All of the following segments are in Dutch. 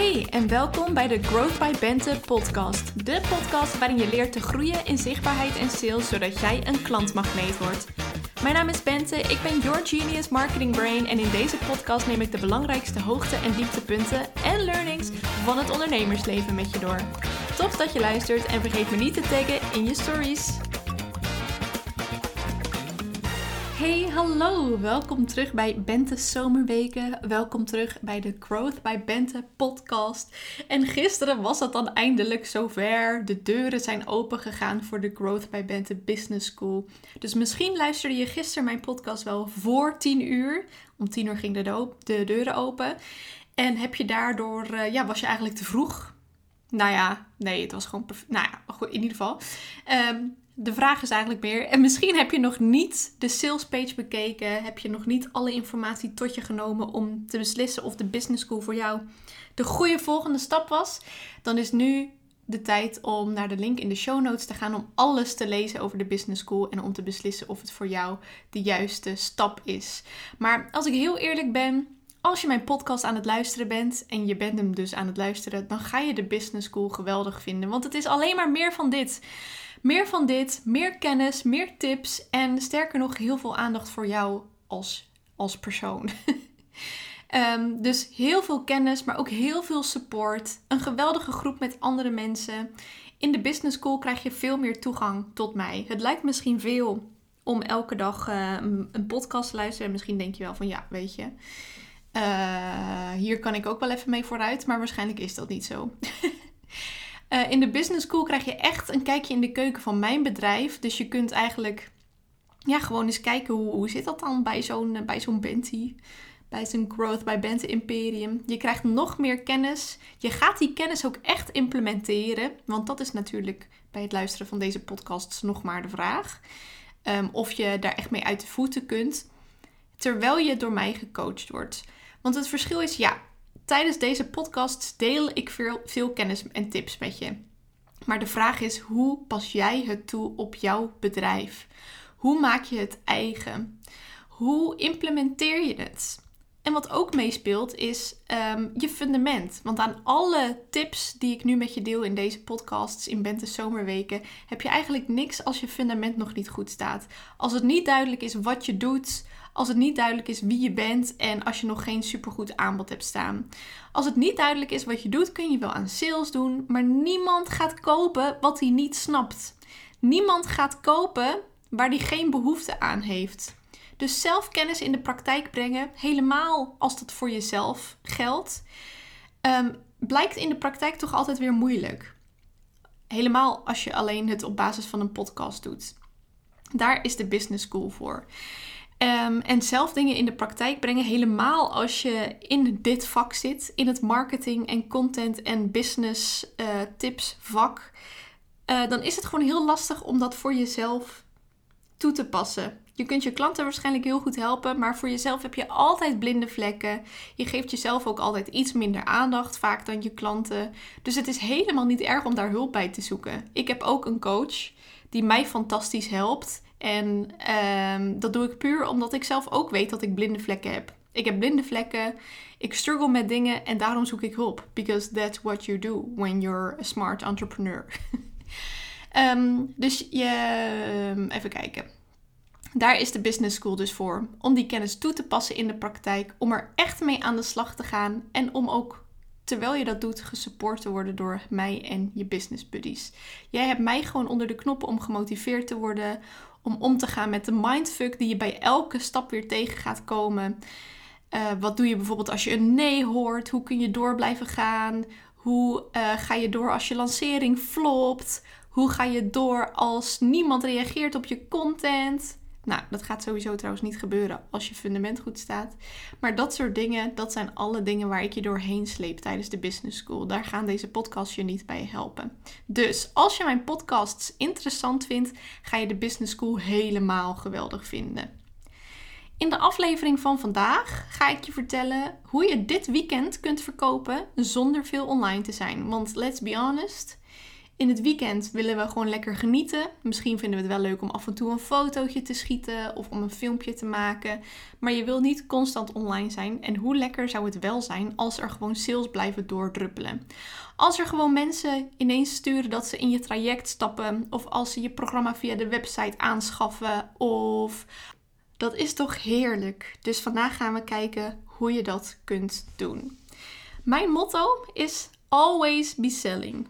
Hey en welkom bij de Growth by Bente podcast. De podcast waarin je leert te groeien in zichtbaarheid en sales zodat jij een klantmagneet wordt. Mijn naam is Bente, ik ben your genius marketing brain en in deze podcast neem ik de belangrijkste hoogte- en dieptepunten en learnings van het ondernemersleven met je door. Tof dat je luistert en vergeet me niet te taggen in je stories. Hey, hallo! Welkom terug bij Bente Zomerweken. Welkom terug bij de Growth by Bente podcast. En gisteren was het dan eindelijk zover. De deuren zijn open gegaan voor de Growth by Bente Business School. Dus misschien luisterde je gisteren mijn podcast wel voor 10 uur. Om 10 uur ging de, de deuren open. En heb je daardoor, uh, ja, was je eigenlijk te vroeg? Nou ja, nee, het was gewoon. Nou ja, in ieder geval. Um, de vraag is eigenlijk meer, en misschien heb je nog niet de sales page bekeken, heb je nog niet alle informatie tot je genomen om te beslissen of de business school voor jou de goede volgende stap was, dan is nu de tijd om naar de link in de show notes te gaan om alles te lezen over de business school en om te beslissen of het voor jou de juiste stap is. Maar als ik heel eerlijk ben, als je mijn podcast aan het luisteren bent en je bent hem dus aan het luisteren, dan ga je de business school geweldig vinden, want het is alleen maar meer van dit. Meer van dit, meer kennis, meer tips en sterker nog heel veel aandacht voor jou als, als persoon. um, dus heel veel kennis, maar ook heel veel support. Een geweldige groep met andere mensen. In de business school krijg je veel meer toegang tot mij. Het lijkt misschien veel om elke dag uh, een podcast te luisteren. En misschien denk je wel van ja, weet je. Uh, hier kan ik ook wel even mee vooruit, maar waarschijnlijk is dat niet zo. Uh, in de business school krijg je echt een kijkje in de keuken van mijn bedrijf. Dus je kunt eigenlijk ja, gewoon eens kijken hoe, hoe zit dat dan bij zo'n uh, bij zo'n. Bij zo'n Growth bij Bente Imperium. Je krijgt nog meer kennis. Je gaat die kennis ook echt implementeren. Want dat is natuurlijk bij het luisteren van deze podcasts nog maar de vraag. Um, of je daar echt mee uit de voeten kunt. Terwijl je door mij gecoacht wordt. Want het verschil is, ja, Tijdens deze podcast deel ik veel, veel kennis en tips met je. Maar de vraag is: hoe pas jij het toe op jouw bedrijf? Hoe maak je het eigen? Hoe implementeer je het? En wat ook meespeelt is um, je fundament. Want aan alle tips die ik nu met je deel in deze podcasts in Bente Zomerweken, heb je eigenlijk niks als je fundament nog niet goed staat. Als het niet duidelijk is wat je doet, als het niet duidelijk is wie je bent en als je nog geen supergoed aanbod hebt staan. Als het niet duidelijk is wat je doet, kun je wel aan sales doen, maar niemand gaat kopen wat hij niet snapt. Niemand gaat kopen waar hij geen behoefte aan heeft. Dus zelfkennis in de praktijk brengen, helemaal als dat voor jezelf geldt, um, blijkt in de praktijk toch altijd weer moeilijk. Helemaal als je alleen het op basis van een podcast doet. Daar is de business school voor. Um, en zelf dingen in de praktijk brengen, helemaal als je in dit vak zit, in het marketing en content en business uh, tips vak, uh, dan is het gewoon heel lastig om dat voor jezelf toe te passen. Je kunt je klanten waarschijnlijk heel goed helpen, maar voor jezelf heb je altijd blinde vlekken. Je geeft jezelf ook altijd iets minder aandacht vaak dan je klanten. Dus het is helemaal niet erg om daar hulp bij te zoeken. Ik heb ook een coach die mij fantastisch helpt. En um, dat doe ik puur omdat ik zelf ook weet dat ik blinde vlekken heb. Ik heb blinde vlekken, ik struggle met dingen en daarom zoek ik hulp. Because that's what you do when you're a smart entrepreneur. um, dus je, um, even kijken. Daar is de business school dus voor. Om die kennis toe te passen in de praktijk. Om er echt mee aan de slag te gaan. En om ook terwijl je dat doet, gesupport te worden door mij en je business buddies. Jij hebt mij gewoon onder de knoppen om gemotiveerd te worden, om om te gaan met de mindfuck die je bij elke stap weer tegen gaat komen. Uh, wat doe je bijvoorbeeld als je een nee hoort? Hoe kun je door blijven gaan? Hoe uh, ga je door als je lancering flopt? Hoe ga je door als niemand reageert op je content? Nou, dat gaat sowieso trouwens niet gebeuren als je fundament goed staat. Maar dat soort dingen, dat zijn alle dingen waar ik je doorheen sleep tijdens de business school. Daar gaan deze podcasts je niet bij helpen. Dus als je mijn podcasts interessant vindt, ga je de business school helemaal geweldig vinden. In de aflevering van vandaag ga ik je vertellen hoe je dit weekend kunt verkopen zonder veel online te zijn. Want let's be honest, in het weekend willen we gewoon lekker genieten. Misschien vinden we het wel leuk om af en toe een fotootje te schieten of om een filmpje te maken. Maar je wil niet constant online zijn. En hoe lekker zou het wel zijn als er gewoon sales blijven doordruppelen? Als er gewoon mensen ineens sturen dat ze in je traject stappen, of als ze je programma via de website aanschaffen, of dat is toch heerlijk. Dus vandaag gaan we kijken hoe je dat kunt doen. Mijn motto is always be selling.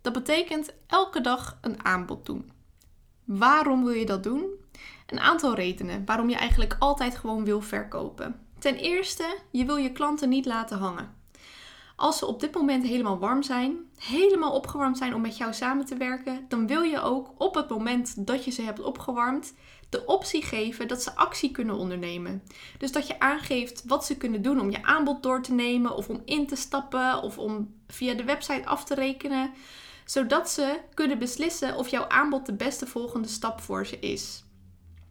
Dat betekent elke dag een aanbod doen. Waarom wil je dat doen? Een aantal redenen waarom je eigenlijk altijd gewoon wil verkopen. Ten eerste, je wil je klanten niet laten hangen. Als ze op dit moment helemaal warm zijn, helemaal opgewarmd zijn om met jou samen te werken, dan wil je ook op het moment dat je ze hebt opgewarmd de optie geven dat ze actie kunnen ondernemen. Dus dat je aangeeft wat ze kunnen doen om je aanbod door te nemen of om in te stappen of om via de website af te rekenen, zodat ze kunnen beslissen of jouw aanbod de beste volgende stap voor ze is.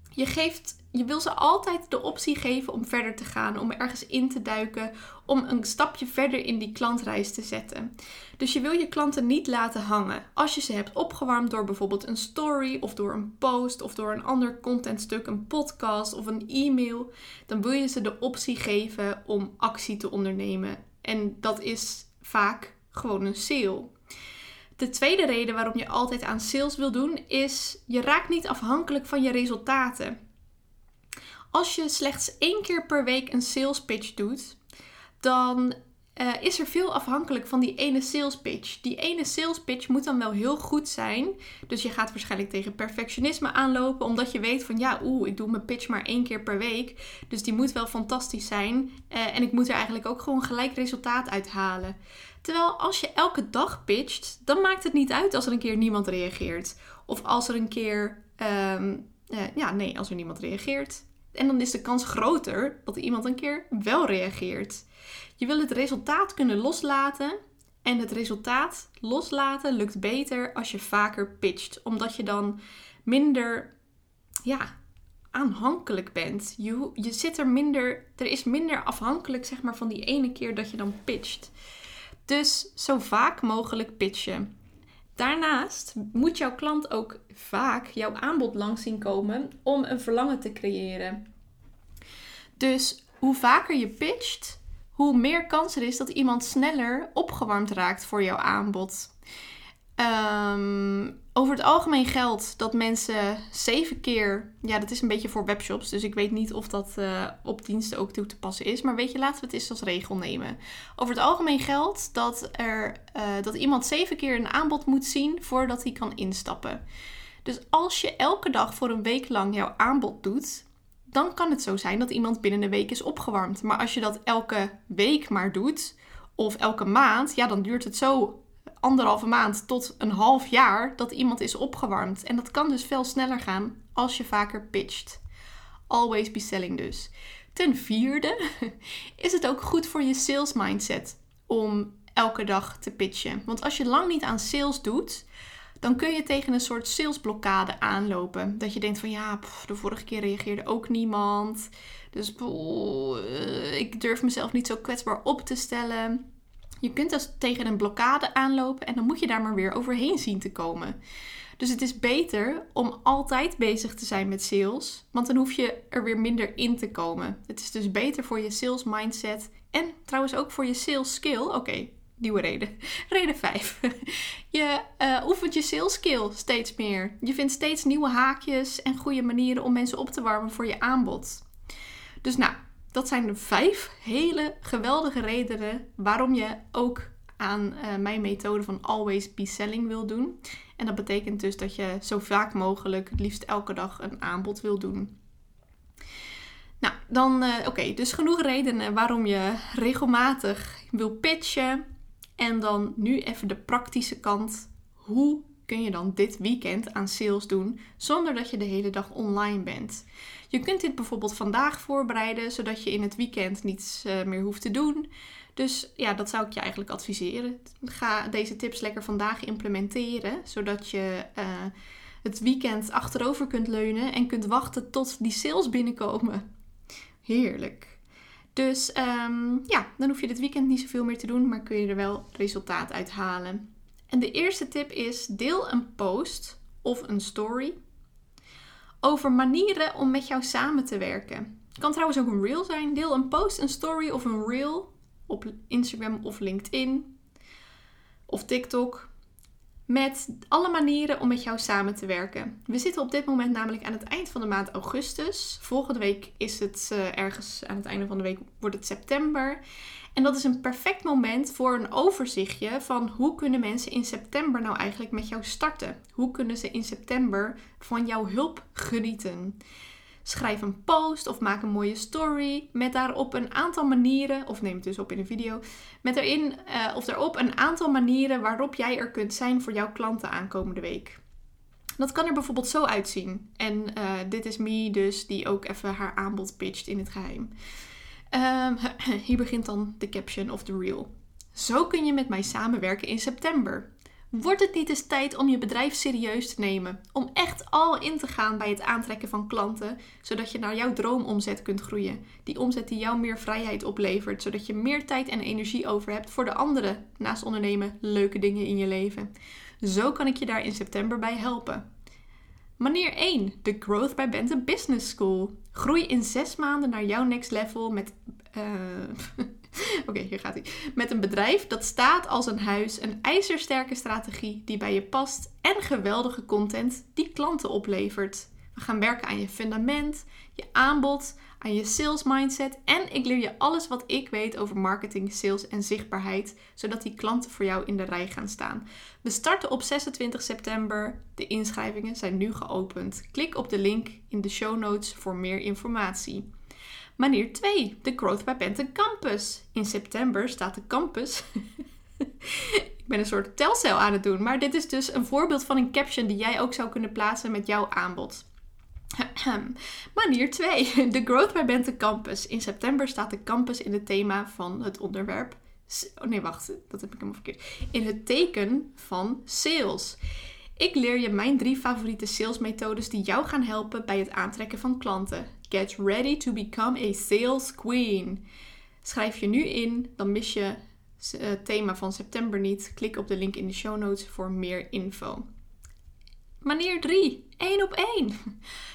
Je, geeft, je wil ze altijd de optie geven om verder te gaan, om ergens in te duiken, om een stapje verder in die klantreis te zetten. Dus je wil je klanten niet laten hangen. Als je ze hebt opgewarmd door bijvoorbeeld een story of door een post of door een ander contentstuk, een podcast of een e-mail, dan wil je ze de optie geven om actie te ondernemen. En dat is vaak gewoon een sale. De tweede reden waarom je altijd aan sales wil doen is je raakt niet afhankelijk van je resultaten. Als je slechts één keer per week een sales pitch doet, dan uh, is er veel afhankelijk van die ene sales pitch. Die ene sales pitch moet dan wel heel goed zijn. Dus je gaat waarschijnlijk tegen perfectionisme aanlopen, omdat je weet van ja, oeh, ik doe mijn pitch maar één keer per week. Dus die moet wel fantastisch zijn. Uh, en ik moet er eigenlijk ook gewoon gelijk resultaat uit halen. Terwijl als je elke dag pitcht, dan maakt het niet uit als er een keer niemand reageert. Of als er een keer, um, uh, ja, nee, als er niemand reageert. En dan is de kans groter dat iemand een keer wel reageert. Je wil het resultaat kunnen loslaten. En het resultaat loslaten lukt beter als je vaker pitcht. Omdat je dan minder ja, aanhankelijk bent. Je, je zit er minder. Er is minder afhankelijk zeg maar, van die ene keer dat je dan pitcht. Dus zo vaak mogelijk pitchen. Daarnaast moet jouw klant ook vaak jouw aanbod langs zien komen om een verlangen te creëren. Dus hoe vaker je pitcht, hoe meer kans er is dat iemand sneller opgewarmd raakt voor jouw aanbod. Um, over het algemeen geldt dat mensen zeven keer, ja, dat is een beetje voor webshops, dus ik weet niet of dat uh, op diensten ook toe te passen is. Maar weet je, laten we het eens als regel nemen. Over het algemeen geldt dat, er, uh, dat iemand zeven keer een aanbod moet zien voordat hij kan instappen. Dus als je elke dag voor een week lang jouw aanbod doet, dan kan het zo zijn dat iemand binnen een week is opgewarmd. Maar als je dat elke week maar doet, of elke maand, ja, dan duurt het zo anderhalve maand tot een half jaar dat iemand is opgewarmd. En dat kan dus veel sneller gaan als je vaker pitcht. Always be selling dus. Ten vierde is het ook goed voor je sales mindset om elke dag te pitchen. Want als je lang niet aan sales doet, dan kun je tegen een soort salesblokkade aanlopen. Dat je denkt van ja, de vorige keer reageerde ook niemand. Dus ik durf mezelf niet zo kwetsbaar op te stellen. Je kunt dus tegen een blokkade aanlopen en dan moet je daar maar weer overheen zien te komen. Dus het is beter om altijd bezig te zijn met sales, want dan hoef je er weer minder in te komen. Het is dus beter voor je sales mindset en trouwens ook voor je sales skill. Oké, nieuwe reden. Reden 5. Je uh, oefent je sales skill steeds meer. Je vindt steeds nieuwe haakjes en goede manieren om mensen op te warmen voor je aanbod. Dus nou, dat zijn vijf hele geweldige redenen waarom je ook aan uh, mijn methode van Always Be Selling wil doen. En dat betekent dus dat je zo vaak mogelijk, het liefst elke dag, een aanbod wil doen. Nou, dan uh, oké, dus genoeg redenen waarom je regelmatig wil pitchen. En dan nu even de praktische kant. Hoe kun je dan dit weekend aan sales doen zonder dat je de hele dag online bent? Je kunt dit bijvoorbeeld vandaag voorbereiden, zodat je in het weekend niets uh, meer hoeft te doen. Dus ja, dat zou ik je eigenlijk adviseren. Ga deze tips lekker vandaag implementeren, zodat je uh, het weekend achterover kunt leunen en kunt wachten tot die sales binnenkomen. Heerlijk. Dus um, ja, dan hoef je dit weekend niet zoveel meer te doen, maar kun je er wel resultaat uit halen. En de eerste tip is: deel een post of een story over manieren om met jou samen te werken. Het kan trouwens ook een reel zijn. Deel een post, een story of een reel op Instagram of LinkedIn of TikTok met alle manieren om met jou samen te werken. We zitten op dit moment namelijk aan het eind van de maand augustus. Volgende week is het uh, ergens aan het einde van de week wordt het september. En dat is een perfect moment voor een overzichtje van hoe kunnen mensen in september nou eigenlijk met jou starten? Hoe kunnen ze in september van jouw hulp genieten? Schrijf een post of maak een mooie story met daarop een aantal manieren, of neem het dus op in een video, met erin uh, of daarop een aantal manieren waarop jij er kunt zijn voor jouw klanten aankomende week. Dat kan er bijvoorbeeld zo uitzien. En uh, dit is me dus die ook even haar aanbod pitcht in het geheim. Um, hier begint dan de caption of the reel. Zo kun je met mij samenwerken in september. Wordt het niet eens tijd om je bedrijf serieus te nemen? Om echt al in te gaan bij het aantrekken van klanten, zodat je naar jouw droomomzet kunt groeien. Die omzet die jou meer vrijheid oplevert, zodat je meer tijd en energie over hebt voor de andere, naast ondernemen, leuke dingen in je leven. Zo kan ik je daar in september bij helpen. Manier 1. De Growth by Bente Business School. Groei in zes maanden naar jouw next level met. Uh, Oké, hier gaat hij. Met een bedrijf dat staat als een huis, een ijzersterke strategie die bij je past en geweldige content die klanten oplevert. We gaan werken aan je fundament, je aanbod, aan je sales mindset en ik leer je alles wat ik weet over marketing, sales en zichtbaarheid, zodat die klanten voor jou in de rij gaan staan. We starten op 26 september. De inschrijvingen zijn nu geopend. Klik op de link in de show notes voor meer informatie. Manier 2, de Growth by Bente Campus. In september staat de campus. ik ben een soort telcel aan het doen, maar dit is dus een voorbeeld van een caption die jij ook zou kunnen plaatsen met jouw aanbod. Manier 2, de Growth by Bente Campus. In september staat de campus in het thema van het onderwerp. Oh nee, wacht, dat heb ik helemaal verkeerd. In het teken van sales. Ik leer je mijn drie favoriete salesmethodes die jou gaan helpen bij het aantrekken van klanten. Get ready to become a sales queen. Schrijf je nu in, dan mis je het eh, thema van september niet. Klik op de link in de show notes voor meer info. Manier 3. 1 op 1.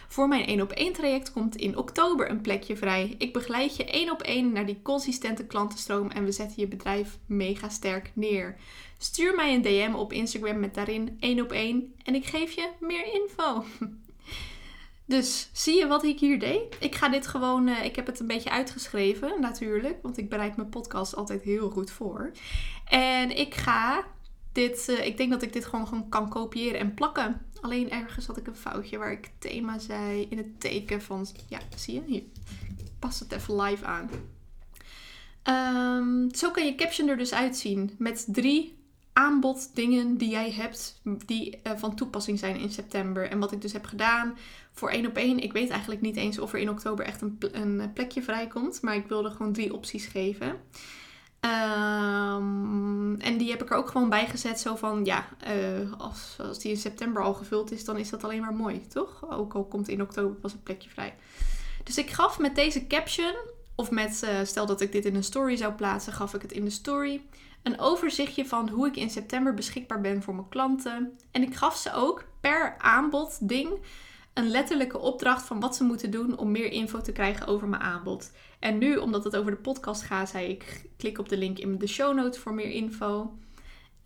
Voor mijn 1 op 1 traject komt in oktober een plekje vrij. Ik begeleid je 1 op 1 naar die consistente klantenstroom en we zetten je bedrijf mega sterk neer. Stuur mij een DM op Instagram met daarin 1 op 1 en ik geef je meer info. Dus zie je wat ik hier deed? Ik ga dit gewoon, uh, ik heb het een beetje uitgeschreven natuurlijk, want ik bereid mijn podcast altijd heel goed voor. En ik ga dit, uh, ik denk dat ik dit gewoon, gewoon kan kopiëren en plakken. Alleen ergens had ik een foutje waar ik thema zei in het teken van, ja, zie je hier. Pas het even live aan. Um, zo kan je caption er dus uitzien met drie aanboddingen die jij hebt die uh, van toepassing zijn in september. En wat ik dus heb gedaan voor één op één. Ik weet eigenlijk niet eens of er in oktober echt een, een plekje vrijkomt. Maar ik wilde gewoon drie opties geven. Um, en die heb ik er ook gewoon bij gezet. Zo van ja, uh, als, als die in september al gevuld is, dan is dat alleen maar mooi, toch? Ook al komt in oktober pas een plekje vrij. Dus ik gaf met deze caption, of met uh, stel dat ik dit in een story zou plaatsen, gaf ik het in de story. Een overzichtje van hoe ik in september beschikbaar ben voor mijn klanten. En ik gaf ze ook per aanbod ding een letterlijke opdracht van wat ze moeten doen om meer info te krijgen over mijn aanbod. En nu, omdat het over de podcast gaat, zei ik: klik op de link in de show notes voor meer info.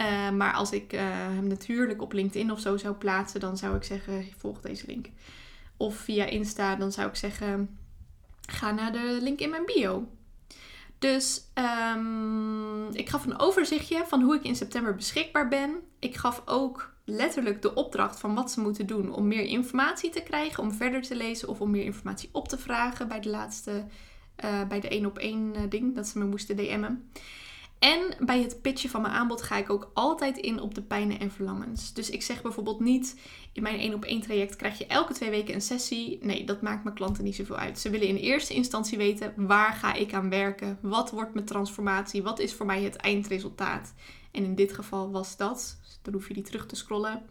Uh, maar als ik uh, hem natuurlijk op LinkedIn of zo zou plaatsen, dan zou ik zeggen: volg deze link. Of via Insta, dan zou ik zeggen: ga naar de link in mijn bio. Dus um, ik gaf een overzichtje van hoe ik in september beschikbaar ben. Ik gaf ook letterlijk de opdracht van wat ze moeten doen om meer informatie te krijgen, om verder te lezen of om meer informatie op te vragen bij de laatste, uh, bij de één op één uh, ding dat ze me moesten DM'en. En bij het pitchen van mijn aanbod ga ik ook altijd in op de pijnen en verlangens. Dus ik zeg bijvoorbeeld niet in mijn één op één traject krijg je elke twee weken een sessie. Nee, dat maakt mijn klanten niet zoveel uit. Ze willen in eerste instantie weten waar ga ik aan werken? Wat wordt mijn transformatie? Wat is voor mij het eindresultaat? En in dit geval was dat, dan hoef je die terug te scrollen,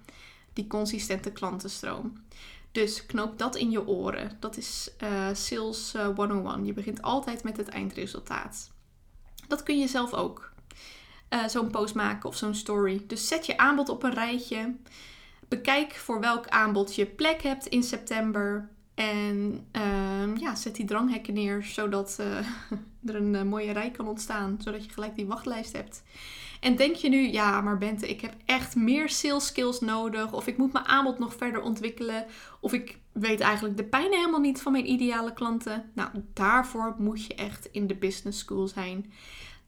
die consistente klantenstroom. Dus knoop dat in je oren. Dat is uh, Sales 101. Je begint altijd met het eindresultaat. Dat kun je zelf ook. eh, zo'n post maken of zo'n story. Dus zet je aanbod op een rijtje. Bekijk voor welk aanbod je plek hebt in september. En ehm, ja, zet die dranghekken neer, zodat uh, er een uh, mooie rij kan ontstaan. Zodat je gelijk die wachtlijst hebt. En denk je nu, ja, maar Bente, ik heb echt meer sales skills nodig. Of ik moet mijn aanbod nog verder ontwikkelen. Of ik weet eigenlijk de pijn helemaal niet van mijn ideale klanten. Nou, daarvoor moet je echt in de business school zijn.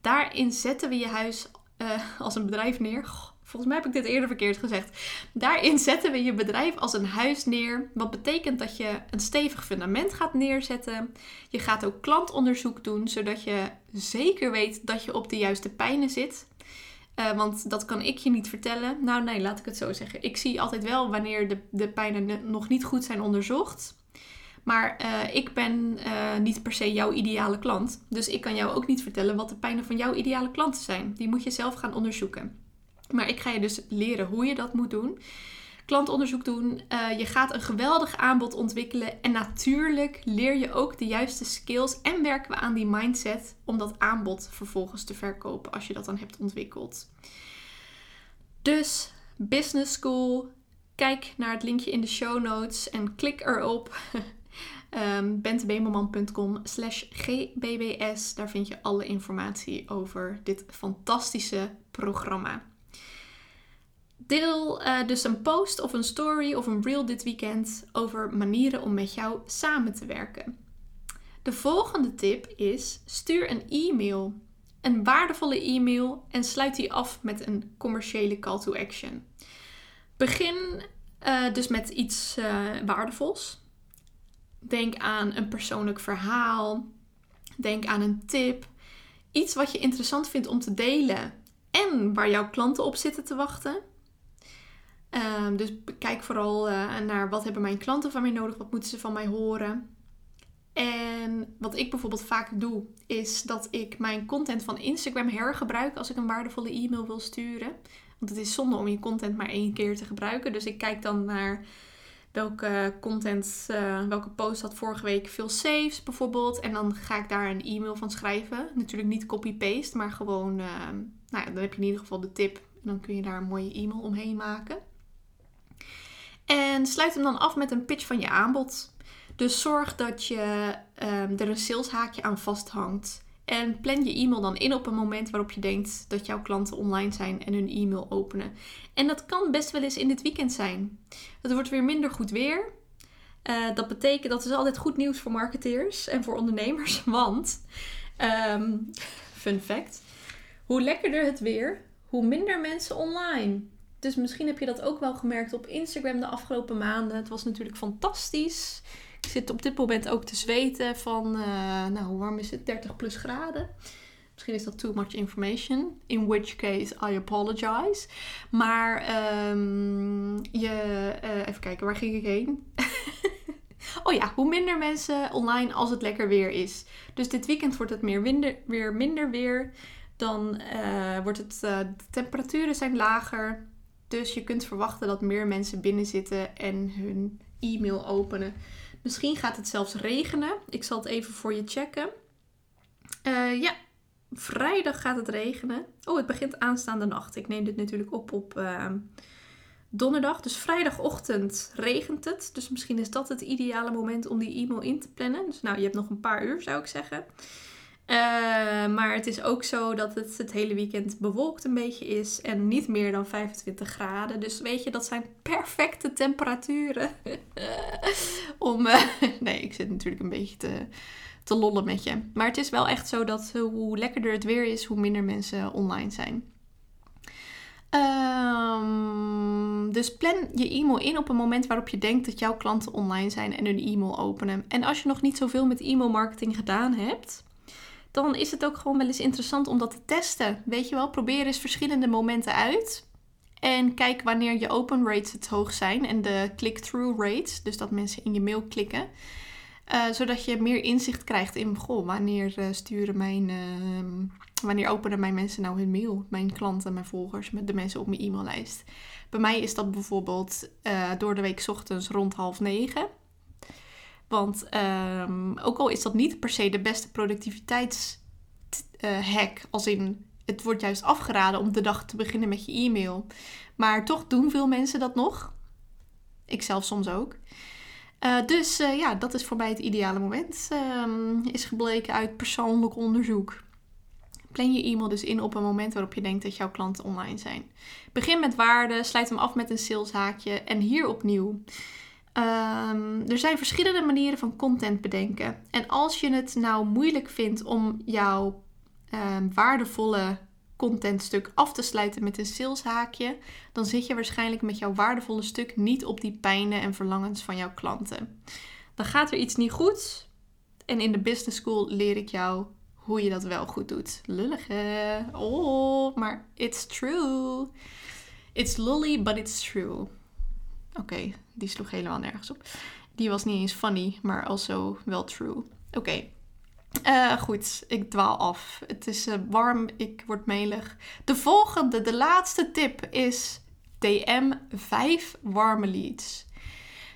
Daarin zetten we je huis uh, als een bedrijf neer. Volgens mij heb ik dit eerder verkeerd gezegd. Daarin zetten we je bedrijf als een huis neer. Wat betekent dat je een stevig fundament gaat neerzetten. Je gaat ook klantonderzoek doen, zodat je zeker weet dat je op de juiste pijnen zit. Uh, want dat kan ik je niet vertellen. Nou, nee, laat ik het zo zeggen. Ik zie altijd wel wanneer de, de pijnen nog niet goed zijn onderzocht. Maar uh, ik ben uh, niet per se jouw ideale klant. Dus ik kan jou ook niet vertellen wat de pijnen van jouw ideale klanten zijn. Die moet je zelf gaan onderzoeken. Maar ik ga je dus leren hoe je dat moet doen. Klantonderzoek doen. Uh, je gaat een geweldig aanbod ontwikkelen. En natuurlijk leer je ook de juiste skills. En werken we aan die mindset om dat aanbod vervolgens te verkopen. Als je dat dan hebt ontwikkeld. Dus Business School. Kijk naar het linkje in de show notes en klik erop. um, bentebemelman.com slash gbbs. Daar vind je alle informatie over dit fantastische programma. Deel uh, dus een post of een story of een reel dit weekend over manieren om met jou samen te werken. De volgende tip is: stuur een e-mail. Een waardevolle e-mail en sluit die af met een commerciële call to action. Begin uh, dus met iets uh, waardevols. Denk aan een persoonlijk verhaal. Denk aan een tip. Iets wat je interessant vindt om te delen en waar jouw klanten op zitten te wachten. Um, dus kijk vooral uh, naar wat hebben mijn klanten van mij nodig, wat moeten ze van mij horen. En wat ik bijvoorbeeld vaak doe, is dat ik mijn content van Instagram hergebruik als ik een waardevolle e-mail wil sturen. Want het is zonde om je content maar één keer te gebruiken. Dus ik kijk dan naar welke content, uh, welke post had vorige week veel saves bijvoorbeeld. En dan ga ik daar een e-mail van schrijven. Natuurlijk niet copy-paste, maar gewoon, uh, nou ja, dan heb je in ieder geval de tip. En dan kun je daar een mooie e-mail omheen maken. En sluit hem dan af met een pitch van je aanbod. Dus zorg dat je um, er een saleshaakje aan vasthangt. En plan je e-mail dan in op een moment waarop je denkt dat jouw klanten online zijn en hun e-mail openen. En dat kan best wel eens in dit weekend zijn. Het wordt weer minder goed weer. Uh, dat betekent dat is altijd goed nieuws voor marketeers en voor ondernemers. Want, um, fun fact, hoe lekkerder het weer, hoe minder mensen online. Dus misschien heb je dat ook wel gemerkt op Instagram de afgelopen maanden. Het was natuurlijk fantastisch. Ik zit op dit moment ook te zweten van, uh, nou hoe warm is het? 30 plus graden. Misschien is dat too much information. In which case I apologize. Maar um, je, uh, even kijken, waar ging ik heen? oh ja, hoe minder mensen online als het lekker weer is. Dus dit weekend wordt het meer minder, weer minder weer. Dan uh, wordt het, de temperaturen zijn lager. Dus je kunt verwachten dat meer mensen binnen zitten en hun e-mail openen. Misschien gaat het zelfs regenen. Ik zal het even voor je checken. Uh, ja, vrijdag gaat het regenen. Oh, het begint aanstaande nacht. Ik neem dit natuurlijk op op uh, donderdag. Dus vrijdagochtend regent het. Dus misschien is dat het ideale moment om die e-mail in te plannen. Dus nou, je hebt nog een paar uur zou ik zeggen. Uh, maar het is ook zo dat het het hele weekend bewolkt een beetje is en niet meer dan 25 graden. Dus weet je, dat zijn perfecte temperaturen. Om, uh, nee, ik zit natuurlijk een beetje te, te lollen met je. Maar het is wel echt zo dat hoe lekkerder het weer is, hoe minder mensen online zijn. Um, dus plan je e-mail in op een moment waarop je denkt dat jouw klanten online zijn en hun e-mail openen. En als je nog niet zoveel met e-mail marketing gedaan hebt, dan is het ook gewoon wel eens interessant om dat te testen. Weet je wel, probeer eens verschillende momenten uit. En kijk wanneer je open rates het hoog zijn en de click-through rates, dus dat mensen in je mail klikken. Uh, zodat je meer inzicht krijgt in, goh, wanneer uh, sturen mijn, uh, wanneer openen mijn mensen nou hun mail? Mijn klanten, mijn volgers, met de mensen op mijn e-maillijst. Bij mij is dat bijvoorbeeld eh, door de week ochtends rond half negen. Want um, ook al is dat niet per se de beste productiviteitshack, uh, als in het wordt juist afgeraden om de dag te beginnen met je e-mail. Maar toch doen veel mensen dat nog. Ik zelf soms ook. Uh, dus uh, ja, dat is voor mij het ideale moment. Uh, is gebleken uit persoonlijk onderzoek. Plan je e-mail dus in op een moment waarop je denkt dat jouw klanten online zijn. Begin met waarde, sluit hem af met een saleshaakje en hier opnieuw. Um, er zijn verschillende manieren van content bedenken. En als je het nou moeilijk vindt om jouw um, waardevolle contentstuk af te sluiten met een saleshaakje, dan zit je waarschijnlijk met jouw waardevolle stuk niet op die pijnen en verlangens van jouw klanten. Dan gaat er iets niet goed. En in de business school leer ik jou hoe je dat wel goed doet. Lullig? Oh, maar it's true. It's lolly, but it's true. Oké, die sloeg helemaal nergens op. Die was niet eens funny, maar also wel true. Oké. Uh, goed, ik dwaal af. Het is uh, warm, ik word melig. De volgende, de laatste tip is DM 5 warme leads.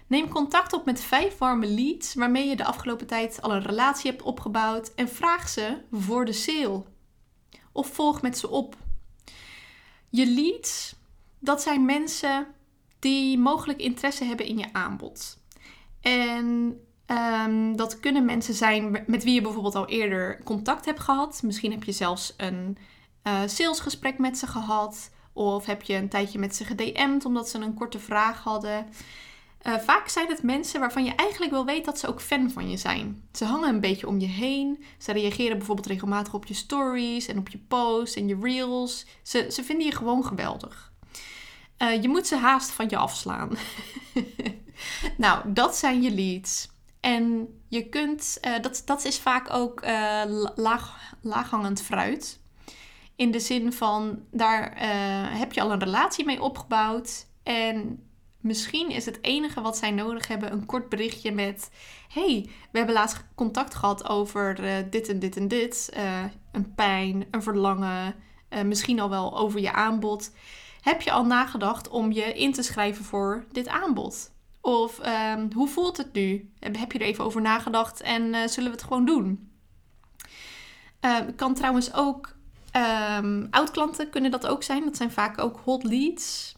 Neem contact op met 5 warme leads waarmee je de afgelopen tijd al een relatie hebt opgebouwd en vraag ze voor de sale. Of volg met ze op. Je leads, dat zijn mensen die mogelijk interesse hebben in je aanbod. En um, dat kunnen mensen zijn met wie je bijvoorbeeld al eerder contact hebt gehad. Misschien heb je zelfs een uh, salesgesprek met ze gehad. Of heb je een tijdje met ze gedM'd omdat ze een korte vraag hadden. Uh, vaak zijn het mensen waarvan je eigenlijk wel weet dat ze ook fan van je zijn. Ze hangen een beetje om je heen. Ze reageren bijvoorbeeld regelmatig op je stories en op je posts en je reels. Ze, ze vinden je gewoon geweldig. Uh, je moet ze haast van je afslaan. nou, dat zijn je leads. En je kunt, uh, dat, dat is vaak ook uh, laag, laaghangend fruit. In de zin van, daar heb je al een relatie mee opgebouwd. En misschien is het enige wat zij nodig hebben een kort berichtje met... hey, we hebben laatst contact gehad over dit en dit en dit. een pijn, een verlangen, misschien al wel over je aanbod heb je al nagedacht om je in te schrijven voor dit aanbod? Of ehm, hoe voelt het nu? Heb je er even over nagedacht en uh, zullen we het gewoon doen? Uh, kan trouwens ook um, oud-klanten kunnen dat ook zijn. Dat zijn vaak ook hot leads.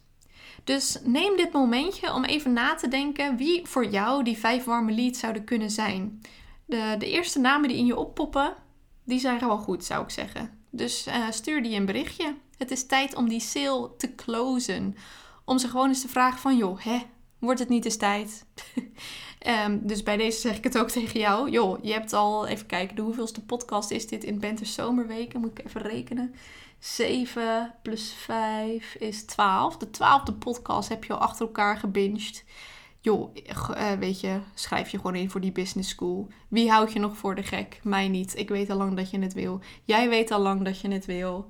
Dus neem dit momentje om even na te denken wie voor jou die vijf warme leads zouden kunnen zijn. De, de eerste namen die in je oppoppen, die zijn gewoon goed, zou ik zeggen. Dus uh, stuur die een berichtje. Het is tijd om die sale te closen. Om ze gewoon eens te vragen van, joh, hè, wordt het niet eens tijd? um, dus bij deze zeg ik het ook tegen jou. Joh, je hebt al, even kijken, de hoeveelste podcast is dit in Bente Zomerweken? Moet ik even rekenen. 7 plus 5 is 12. De twaalfde podcast heb je al achter elkaar gebinged. Joh, uh, weet je, schrijf je gewoon in voor die business school. Wie houdt je nog voor de gek? Mij niet. Ik weet al lang dat je het wil. Jij weet al lang dat je het wil.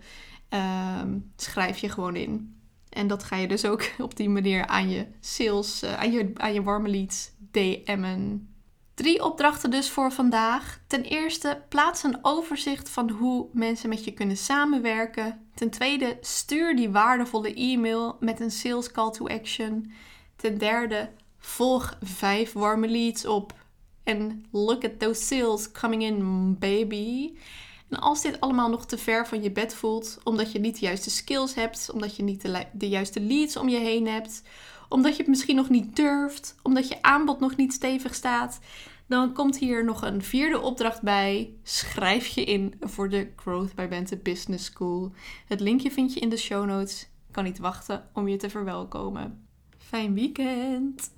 Ehm, schrijf je gewoon in. En dat ga je dus ook op die manier aan je sales, uh, aan, je, aan je warme leads DM'en. Drie opdrachten dus voor vandaag. Ten eerste, plaats een overzicht van hoe mensen met je kunnen samenwerken. Ten tweede, stuur die waardevolle e-mail met een sales call to action. Ten derde, volg vijf warme leads op. En look at those sales coming in, baby. En als dit allemaal nog te ver van je bed voelt, omdat je niet de juiste skills hebt, omdat je niet de, de juiste leads om je heen hebt, omdat je het misschien nog niet durft, omdat je aanbod nog niet stevig staat, dan komt hier nog een vierde opdracht bij. Schrijf je in voor de Growth by Bente Business School. Het linkje vind je in de show notes. Ik kan niet wachten om je te verwelkomen. Fijn weekend!